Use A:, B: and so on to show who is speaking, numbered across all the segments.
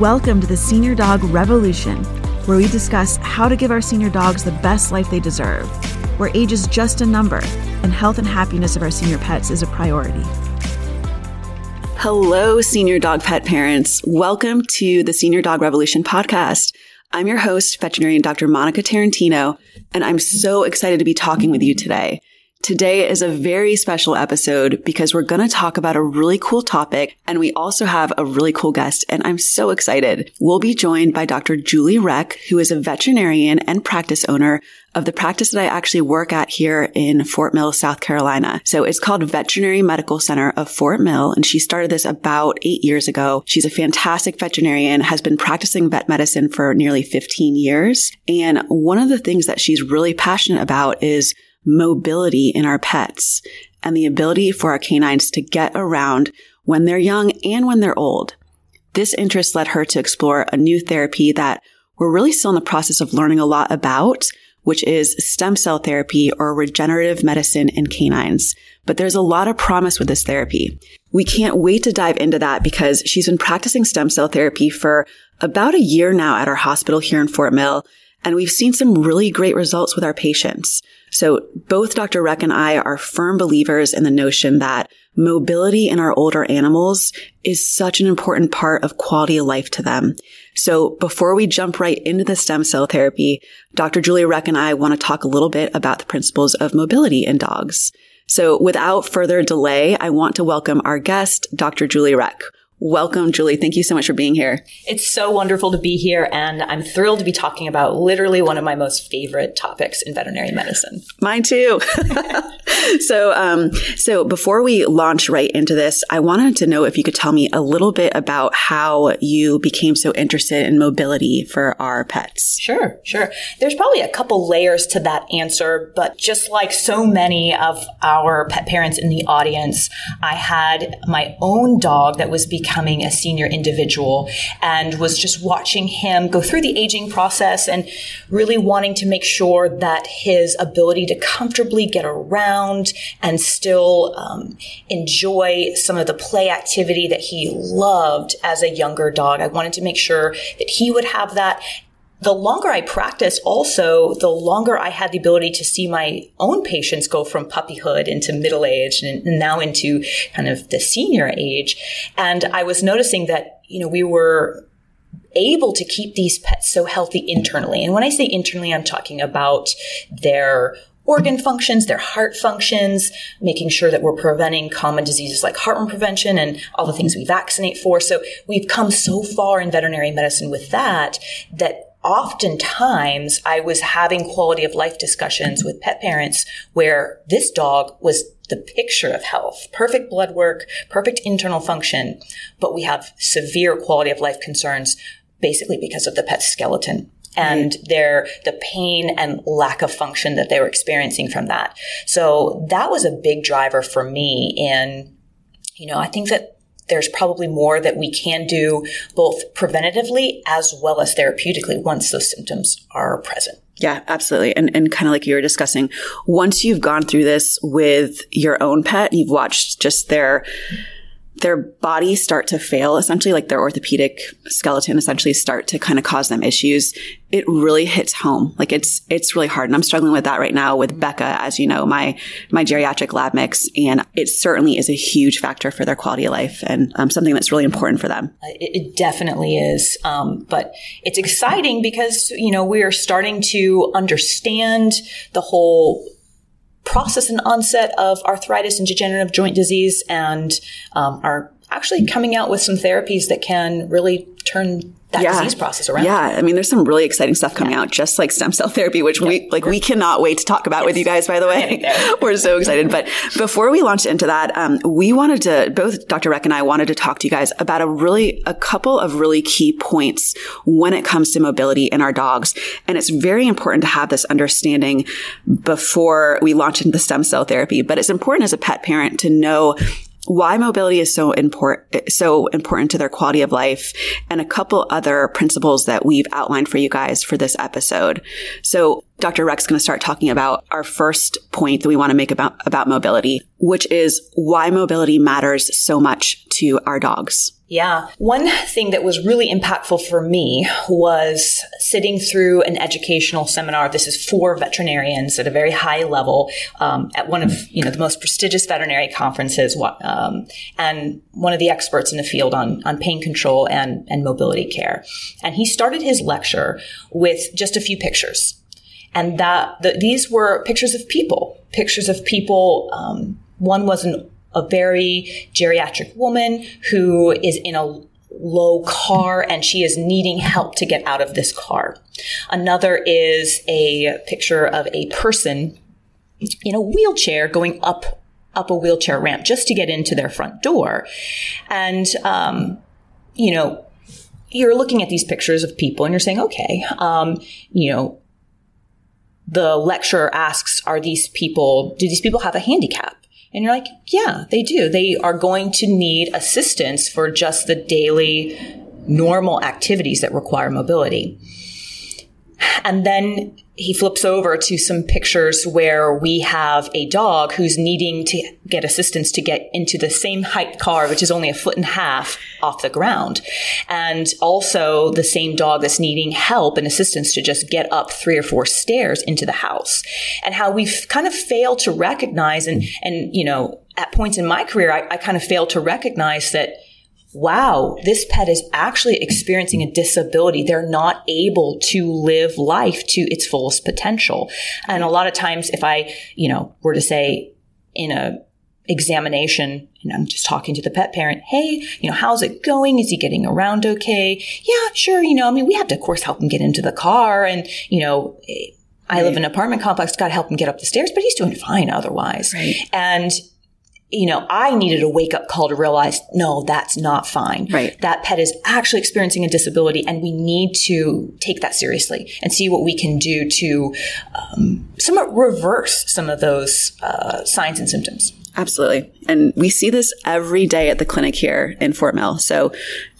A: Welcome to the Senior Dog Revolution, where we discuss how to give our senior dogs the best life they deserve, where age is just a number and health and happiness of our senior pets is a priority. Hello, senior dog pet parents. Welcome to the Senior Dog Revolution podcast. I'm your host, veterinarian Dr. Monica Tarantino, and I'm so excited to be talking with you today. Today is a very special episode because we're going to talk about a really cool topic and we also have a really cool guest and I'm so excited. We'll be joined by Dr. Julie Reck, who is a veterinarian and practice owner of the practice that I actually work at here in Fort Mill, South Carolina. So it's called Veterinary Medical Center of Fort Mill. And she started this about eight years ago. She's a fantastic veterinarian, has been practicing vet medicine for nearly 15 years. And one of the things that she's really passionate about is mobility in our pets and the ability for our canines to get around when they're young and when they're old. This interest led her to explore a new therapy that we're really still in the process of learning a lot about, which is stem cell therapy or regenerative medicine in canines. But there's a lot of promise with this therapy. We can't wait to dive into that because she's been practicing stem cell therapy for about a year now at our hospital here in Fort Mill. And we've seen some really great results with our patients. So both Dr. Reck and I are firm believers in the notion that mobility in our older animals is such an important part of quality of life to them. So before we jump right into the stem cell therapy, Dr. Julie Reck and I want to talk a little bit about the principles of mobility in dogs. So without further delay, I want to welcome our guest, Dr. Julie Reck. Welcome, Julie. Thank you so much for being here.
B: It's so wonderful to be here, and I'm thrilled to be talking about literally one of my most favorite topics in veterinary medicine.
A: Mine too. so, um, so before we launch right into this, I wanted to know if you could tell me a little bit about how you became so interested in mobility for our pets.
B: Sure, sure. There's probably a couple layers to that answer, but just like so many of our pet parents in the audience, I had my own dog that was becoming becoming a senior individual and was just watching him go through the aging process and really wanting to make sure that his ability to comfortably get around and still um, enjoy some of the play activity that he loved as a younger dog. I wanted to make sure that he would have that the longer I practiced, also, the longer I had the ability to see my own patients go from puppyhood into middle age and now into kind of the senior age. And I was noticing that, you know, we were able to keep these pets so healthy internally. And when I say internally, I'm talking about their organ functions, their heart functions, making sure that we're preventing common diseases like heartworm prevention and all the things we vaccinate for. So we've come so far in veterinary medicine with that that oftentimes I was having quality of life discussions with pet parents where this dog was the picture of health, perfect blood work, perfect internal function, but we have severe quality of life concerns basically because of the pet's skeleton and their the pain and lack of function that they were experiencing from that. So that was a big driver for me in you know, I think that there's probably more that we can do both preventatively as well as therapeutically once those symptoms are present.
A: Yeah, absolutely. And, and kind of like you were discussing, once you've gone through this with your own pet, you've watched just their, their bodies start to fail, essentially like their orthopedic skeleton essentially start to kind of cause them issues, it really hits home. Like it's, it's really hard. And I'm struggling with that right now with Becca, as you know, my, my geriatric lab mix. And it certainly is a huge factor for their quality of life and um, something that's really important for them.
B: It, it definitely is. Um, but it's exciting because, you know, we are starting to understand the whole process and onset of arthritis and degenerative joint disease and um, are actually coming out with some therapies that can really turn that yeah. disease process around.
A: Yeah. I mean, there's some really exciting stuff coming yeah. out, just like stem cell therapy, which yeah. we, like, we cannot wait to talk about yes. with you guys, by the way. We're so excited. But before we launch into that, um, we wanted to, both Dr. Reck and I wanted to talk to you guys about a really, a couple of really key points when it comes to mobility in our dogs. And it's very important to have this understanding before we launch into the stem cell therapy. But it's important as a pet parent to know why mobility is so important, so important to their quality of life and a couple other principles that we've outlined for you guys for this episode. So Dr. Rex is going to start talking about our first point that we want to make about, about mobility, which is why mobility matters so much to our dogs.
B: Yeah. One thing that was really impactful for me was sitting through an educational seminar. This is for veterinarians at a very high level um, at one of you know the most prestigious veterinary conferences, um, and one of the experts in the field on on pain control and and mobility care. And he started his lecture with just a few pictures, and that the, these were pictures of people, pictures of people. Um, one was an a very geriatric woman who is in a low car and she is needing help to get out of this car. Another is a picture of a person in a wheelchair going up up a wheelchair ramp just to get into their front door. And um, you know, you're looking at these pictures of people and you're saying, okay, um, you know, the lecturer asks, are these people, do these people have a handicap? And you're like, yeah, they do. They are going to need assistance for just the daily normal activities that require mobility. And then he flips over to some pictures where we have a dog who's needing to get assistance to get into the same height car, which is only a foot and a half off the ground. And also the same dog that's needing help and assistance to just get up three or four stairs into the house. And how we've kind of failed to recognize and, and, you know, at points in my career, I, I kind of failed to recognize that wow, this pet is actually experiencing a disability. They're not able to live life to its fullest potential. And a lot of times, if I, you know, were to say in a examination and I'm just talking to the pet parent, hey, you know, how's it going? Is he getting around okay? Yeah, sure. You know, I mean, we have to, of course, help him get into the car and, you know, I live in an apartment complex, got to help him get up the stairs, but he's doing fine otherwise. Right. And you know, I needed a wake up call to realize, no, that's not fine.
A: Right.
B: That pet is actually experiencing a disability and we need to take that seriously and see what we can do to um, somewhat reverse some of those uh, signs and symptoms.
A: Absolutely. And we see this every day at the clinic here in Fort Mill. So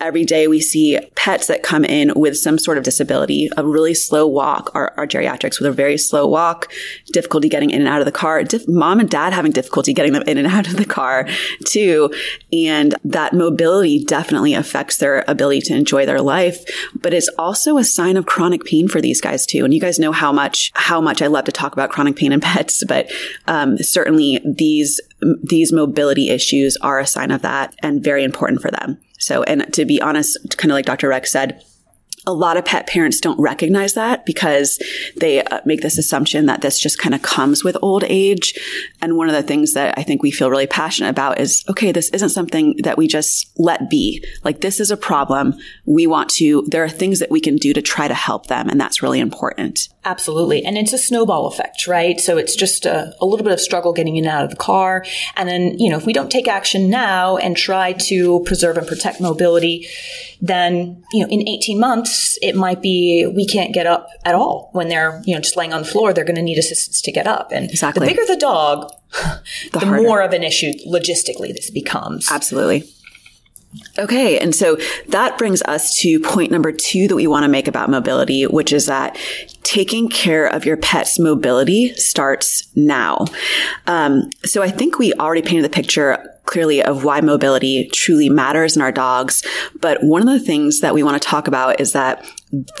A: every day we see pets that come in with some sort of disability, a really slow walk, our, our geriatrics with a very slow walk, difficulty getting in and out of the car, Dif- mom and dad having difficulty getting them in and out of the car too. And that mobility definitely affects their ability to enjoy their life, but it's also a sign of chronic pain for these guys too. And you guys know how much, how much I love to talk about chronic pain in pets, but um, certainly these these mobility issues are a sign of that and very important for them. So, and to be honest, kind of like Dr. Reck said, a lot of pet parents don't recognize that because they uh, make this assumption that this just kind of comes with old age. And one of the things that I think we feel really passionate about is, okay, this isn't something that we just let be. Like this is a problem. We want to, there are things that we can do to try to help them. And that's really important.
B: Absolutely. And it's a snowball effect, right? So it's just a, a, little bit of struggle getting in and out of the car. And then, you know, if we don't take action now and try to preserve and protect mobility, then, you know, in 18 months, it might be we can't get up at all. When they're, you know, just laying on the floor, they're going to need assistance to get up. And exactly. the bigger the dog, the, the more of an issue logistically this becomes.
A: Absolutely. Okay. And so that brings us to point number two that we want to make about mobility, which is that taking care of your pet's mobility starts now. Um, so I think we already painted the picture clearly of why mobility truly matters in our dogs. But one of the things that we want to talk about is that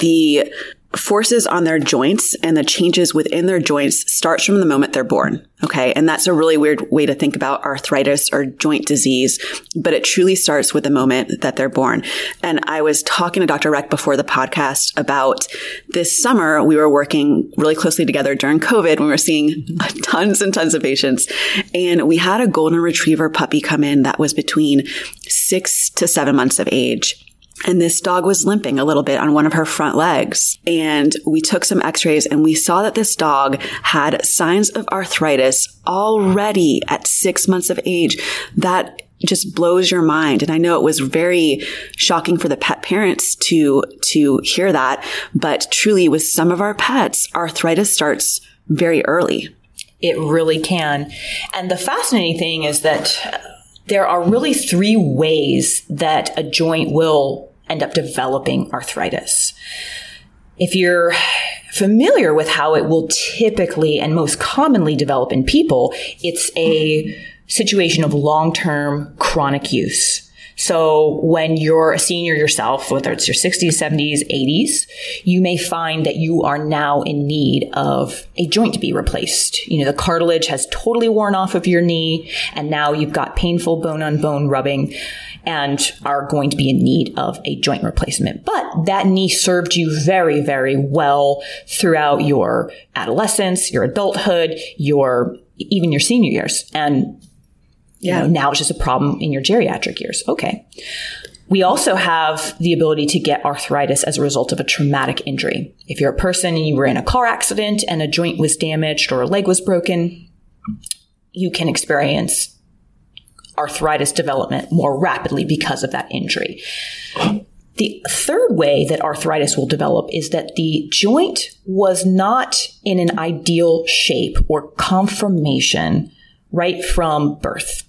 A: the forces on their joints and the changes within their joints starts from the moment they're born. Okay. And that's a really weird way to think about arthritis or joint disease, but it truly starts with the moment that they're born. And I was talking to Dr. Reck before the podcast about this summer. We were working really closely together during COVID when we were seeing mm-hmm. tons and tons of patients. And we had a golden retriever puppy come in that was between six to seven months of age. And this dog was limping a little bit on one of her front legs. And we took some x-rays and we saw that this dog had signs of arthritis already at six months of age. That just blows your mind. And I know it was very shocking for the pet parents to, to hear that. But truly with some of our pets, arthritis starts very early.
B: It really can. And the fascinating thing is that there are really three ways that a joint will end up developing arthritis. If you're familiar with how it will typically and most commonly develop in people, it's a situation of long-term chronic use. So when you're a senior yourself, whether it's your 60s, 70s, 80s, you may find that you are now in need of a joint to be replaced. You know, the cartilage has totally worn off of your knee and now you've got painful bone on bone rubbing and are going to be in need of a joint replacement. But that knee served you very, very well throughout your adolescence, your adulthood, your even your senior years. And yeah. You know, now it's just a problem in your geriatric years. Okay. We also have the ability to get arthritis as a result of a traumatic injury. If you're a person and you were in a car accident and a joint was damaged or a leg was broken, you can experience arthritis development more rapidly because of that injury. The third way that arthritis will develop is that the joint was not in an ideal shape or conformation right from birth.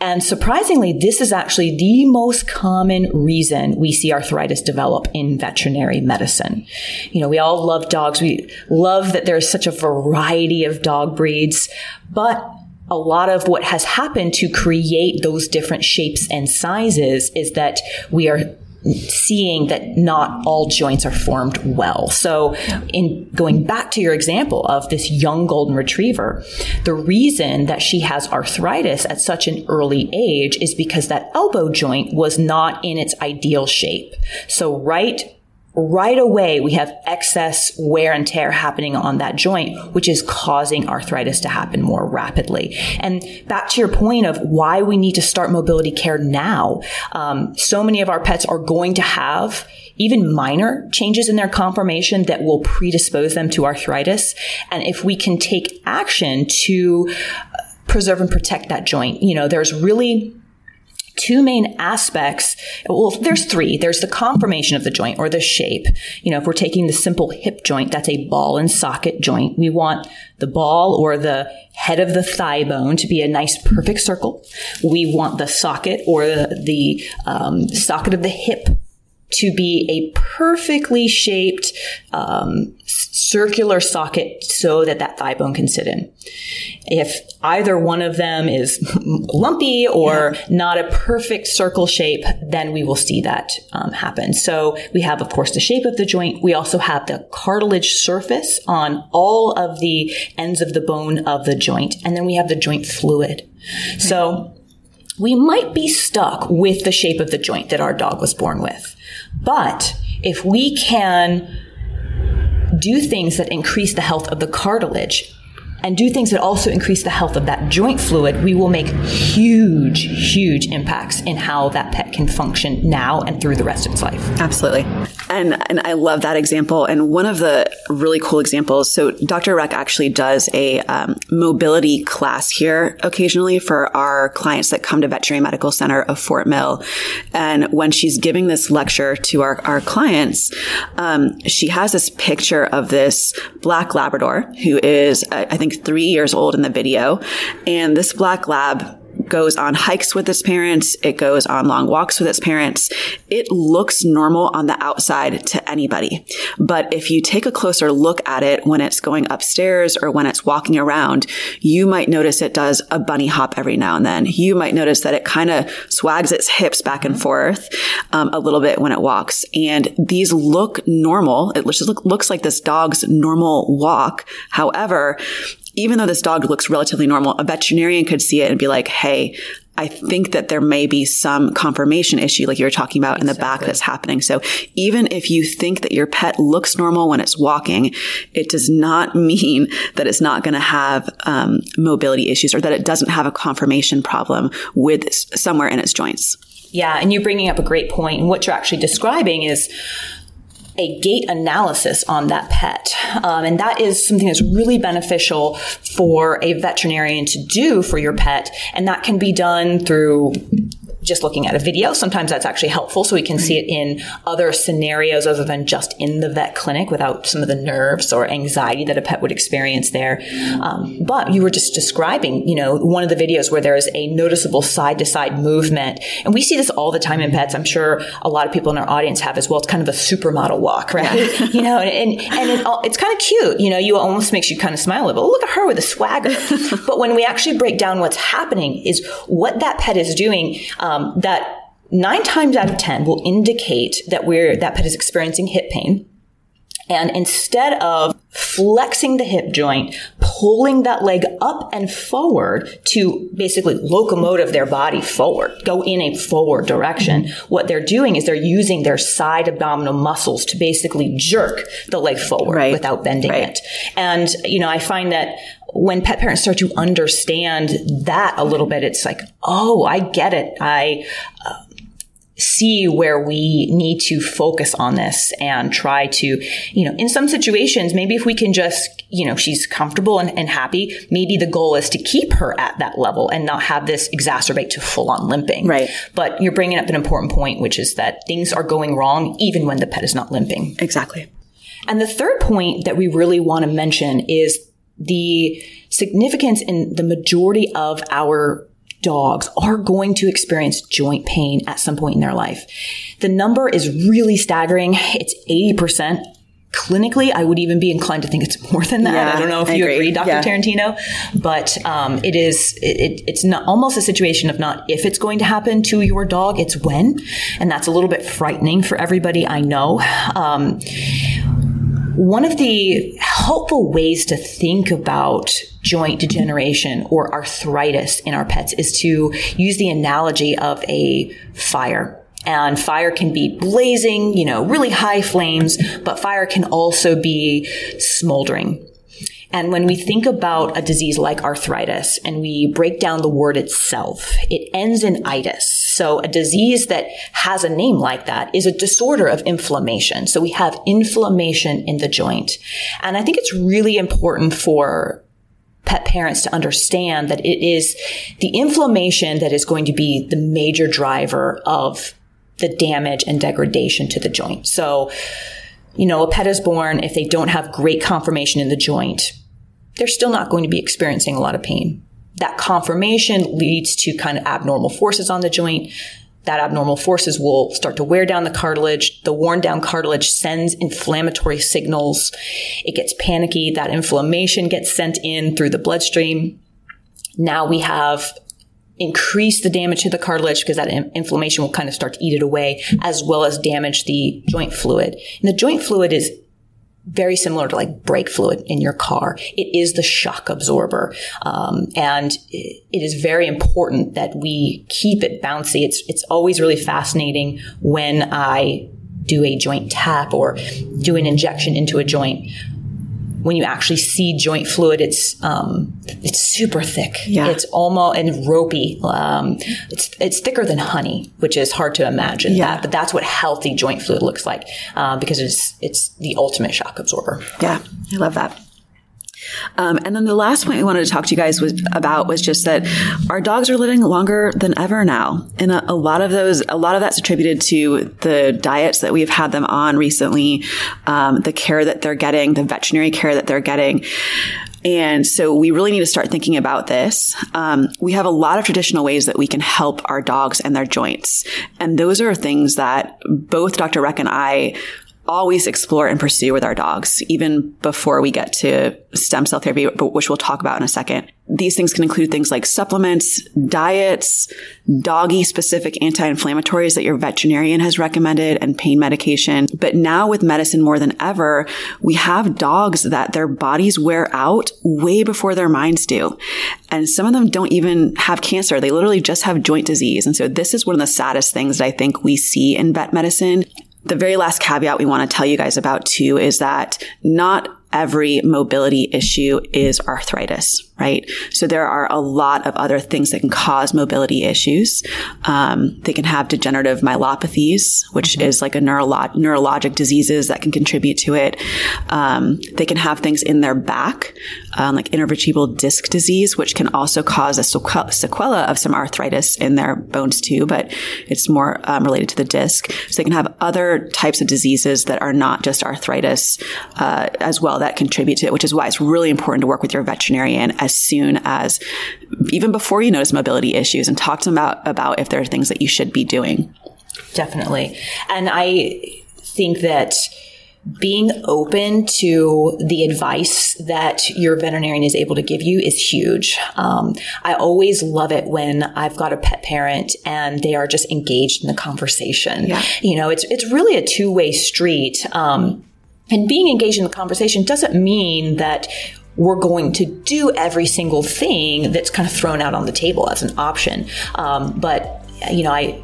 B: And surprisingly, this is actually the most common reason we see arthritis develop in veterinary medicine. You know, we all love dogs. We love that there's such a variety of dog breeds, but a lot of what has happened to create those different shapes and sizes is that we are seeing that not all joints are formed well. So in going back to your example of this young golden retriever, the reason that she has arthritis at such an early age is because that elbow joint was not in its ideal shape. So right right away we have excess wear and tear happening on that joint, which is causing arthritis to happen more rapidly. And back to your point of why we need to start mobility care now. Um, so many of our pets are going to have even minor changes in their conformation that will predispose them to arthritis. And if we can take action to preserve and protect that joint, you know, there's really two main aspects. Well, there's three. There's the conformation of the joint or the shape. You know, if we're taking the simple hip joint, that's a ball and socket joint. We want the ball or the head of the thigh bone to be a nice perfect circle. We want the socket or the, the um, socket of the hip to be a perfectly shaped um, circular socket so that that thigh bone can sit in. If either one of them is lumpy or yeah. not a perfect circle shape, then we will see that um, happen. So we have, of course, the shape of the joint. We also have the cartilage surface on all of the ends of the bone of the joint. And then we have the joint fluid. So we might be stuck with the shape of the joint that our dog was born with. But if we can do things that increase the health of the cartilage and do things that also increase the health of that joint fluid, we will make huge, huge impacts in how that pet can function now and through the rest of its life.
A: Absolutely. And, and I love that example. And one of the really cool examples, so Dr. Reck actually does a um, mobility class here occasionally for our clients that come to Veterinary Medical Center of Fort Mill. And when she's giving this lecture to our, our clients, um, she has this picture of this black Labrador who is, I think, three years old in the video. And this black lab goes on hikes with its parents. It goes on long walks with its parents. It looks normal on the outside to anybody. But if you take a closer look at it when it's going upstairs or when it's walking around, you might notice it does a bunny hop every now and then. You might notice that it kind of swags its hips back and forth um, a little bit when it walks. And these look normal. It just look, looks like this dog's normal walk. However, even though this dog looks relatively normal, a veterinarian could see it and be like, Hey, I think that there may be some conformation issue, like you were talking about in the back that's happening. So even if you think that your pet looks normal when it's walking, it does not mean that it's not going to have um, mobility issues or that it doesn't have a conformation problem with somewhere in its joints.
B: Yeah, and you're bringing up a great point. And what you're actually describing is a gait analysis on that pet. Um, and that is something that's really beneficial for a veterinarian to do for your pet. And that can be done through just looking at a video. Sometimes that's actually helpful so we can see it in other scenarios other than just in the vet clinic without some of the nerves or anxiety that a pet would experience there. Um, but you were just describing, you know, one of the videos where there is a noticeable side to side movement. And we see this all the time in pets. I'm sure a lot of people in our audience have as well. It's kind of a supermodel walk, right? You know, and, and, and it, it's kind of cute. You know, you almost makes you kind of smile a little. Look at her with a swagger. but when we actually break down what's happening is what that pet is doing, um, Um, that nine times out of 10 will indicate that we're, that pet is experiencing hip pain. And instead of flexing the hip joint, pulling that leg up and forward to basically locomotive their body forward, go in a forward direction, what they're doing is they're using their side abdominal muscles to basically jerk the leg forward right. without bending right. it. And, you know, I find that when pet parents start to understand that a little bit, it's like, oh, I get it. I, uh, see where we need to focus on this and try to, you know, in some situations, maybe if we can just, you know, she's comfortable and, and happy, maybe the goal is to keep her at that level and not have this exacerbate to full on limping.
A: Right.
B: But you're bringing up an important point, which is that things are going wrong even when the pet is not limping.
A: Exactly.
B: And the third point that we really want to mention is the significance in the majority of our dogs are going to experience joint pain at some point in their life. The number is really staggering. It's 80%. Clinically, I would even be inclined to think it's more than that. Yeah, I don't know if I you agree, agree Dr. Yeah. Tarantino, but um, it is it, it's not almost a situation of not if it's going to happen to your dog, it's when, and that's a little bit frightening for everybody. I know. Um, one of the helpful ways to think about joint degeneration or arthritis in our pets is to use the analogy of a fire. And fire can be blazing, you know, really high flames, but fire can also be smoldering. And when we think about a disease like arthritis and we break down the word itself, it ends in itis. So a disease that has a name like that is a disorder of inflammation. So we have inflammation in the joint. And I think it's really important for pet parents to understand that it is the inflammation that is going to be the major driver of the damage and degradation to the joint. So, you know, a pet is born if they don't have great conformation in the joint they're still not going to be experiencing a lot of pain. That conformation leads to kind of abnormal forces on the joint. That abnormal forces will start to wear down the cartilage. The worn down cartilage sends inflammatory signals. It gets panicky. That inflammation gets sent in through the bloodstream. Now we have increased the damage to the cartilage because that inflammation will kind of start to eat it away, as well as damage the joint fluid. And the joint fluid is very similar to like brake fluid in your car. It is the shock absorber. Um, and it is very important that we keep it bouncy. It's, it's always really fascinating when I do a joint tap or do an injection into a joint when you actually see joint fluid, it's um, it's super thick. Yeah. It's almost and ropey. Um, it's it's thicker than honey, which is hard to imagine. Yeah. That, but that's what healthy joint fluid looks like uh, because it's it's the ultimate shock absorber.
A: Yeah, I love that. Um, and then the last point we wanted to talk to you guys was about was just that our dogs are living longer than ever now, and a, a lot of those, a lot of that's attributed to the diets that we've had them on recently, um, the care that they're getting, the veterinary care that they're getting. And so we really need to start thinking about this. Um, we have a lot of traditional ways that we can help our dogs and their joints. And those are things that both Dr. Reck and I always explore and pursue with our dogs, even before we get to stem cell therapy, which we'll talk about in a second. These things can include things like supplements, diets, doggy specific anti-inflammatories that your veterinarian has recommended and pain medication. But now with medicine more than ever, we have dogs that their bodies wear out way before their minds do. And some of them don't even have cancer. They literally just have joint disease. And so this is one of the saddest things that I think we see in vet medicine the very last caveat we want to tell you guys about too is that not every mobility issue is arthritis, right? So there are a lot of other things that can cause mobility issues. Um, they can have degenerative myelopathies, which mm-hmm. is like a neurolo- neurologic diseases that can contribute to it. Um, they can have things in their back, um, like intervertebral disc disease, which can also cause a sequela of some arthritis in their bones too, but it's more um, related to the disc. So they can have other types of diseases that are not just arthritis uh, as well that contribute to it, which is why it's really important to work with your veterinarian as soon as, even before you notice mobility issues and talk to them about, about if there are things that you should be doing.
B: Definitely. And I think that being open to the advice that your veterinarian is able to give you is huge. Um, I always love it when I've got a pet parent and they are just engaged in the conversation. Yeah. You know, it's it's really a two way street. Um, and being engaged in the conversation doesn't mean that we're going to do every single thing that's kind of thrown out on the table as an option. Um, but you know, I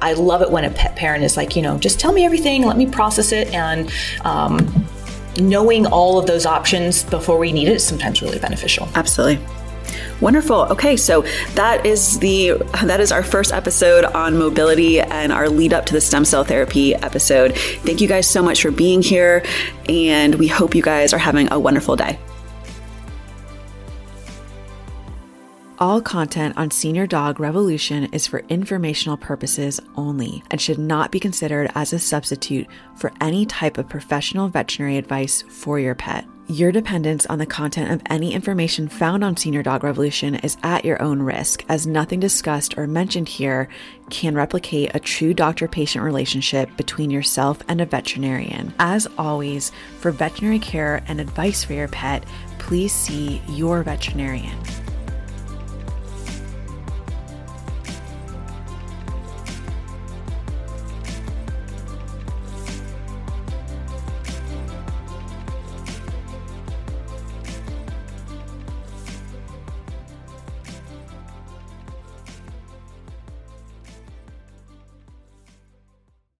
B: I love it when a pet parent is like, you know, just tell me everything, let me process it, and um, knowing all of those options before we need it is sometimes really beneficial.
A: Absolutely. Wonderful. Okay, so that is the that is our first episode on mobility and our lead up to the stem cell therapy episode. Thank you guys so much for being here and we hope you guys are having a wonderful day. All content on Senior Dog Revolution is for informational purposes only and should not be considered as a substitute for any type of professional veterinary advice for your pet. Your dependence on the content of any information found on Senior Dog Revolution is at your own risk, as nothing discussed or mentioned here can replicate a true doctor patient relationship between yourself and a veterinarian. As always, for veterinary care and advice for your pet, please see your veterinarian.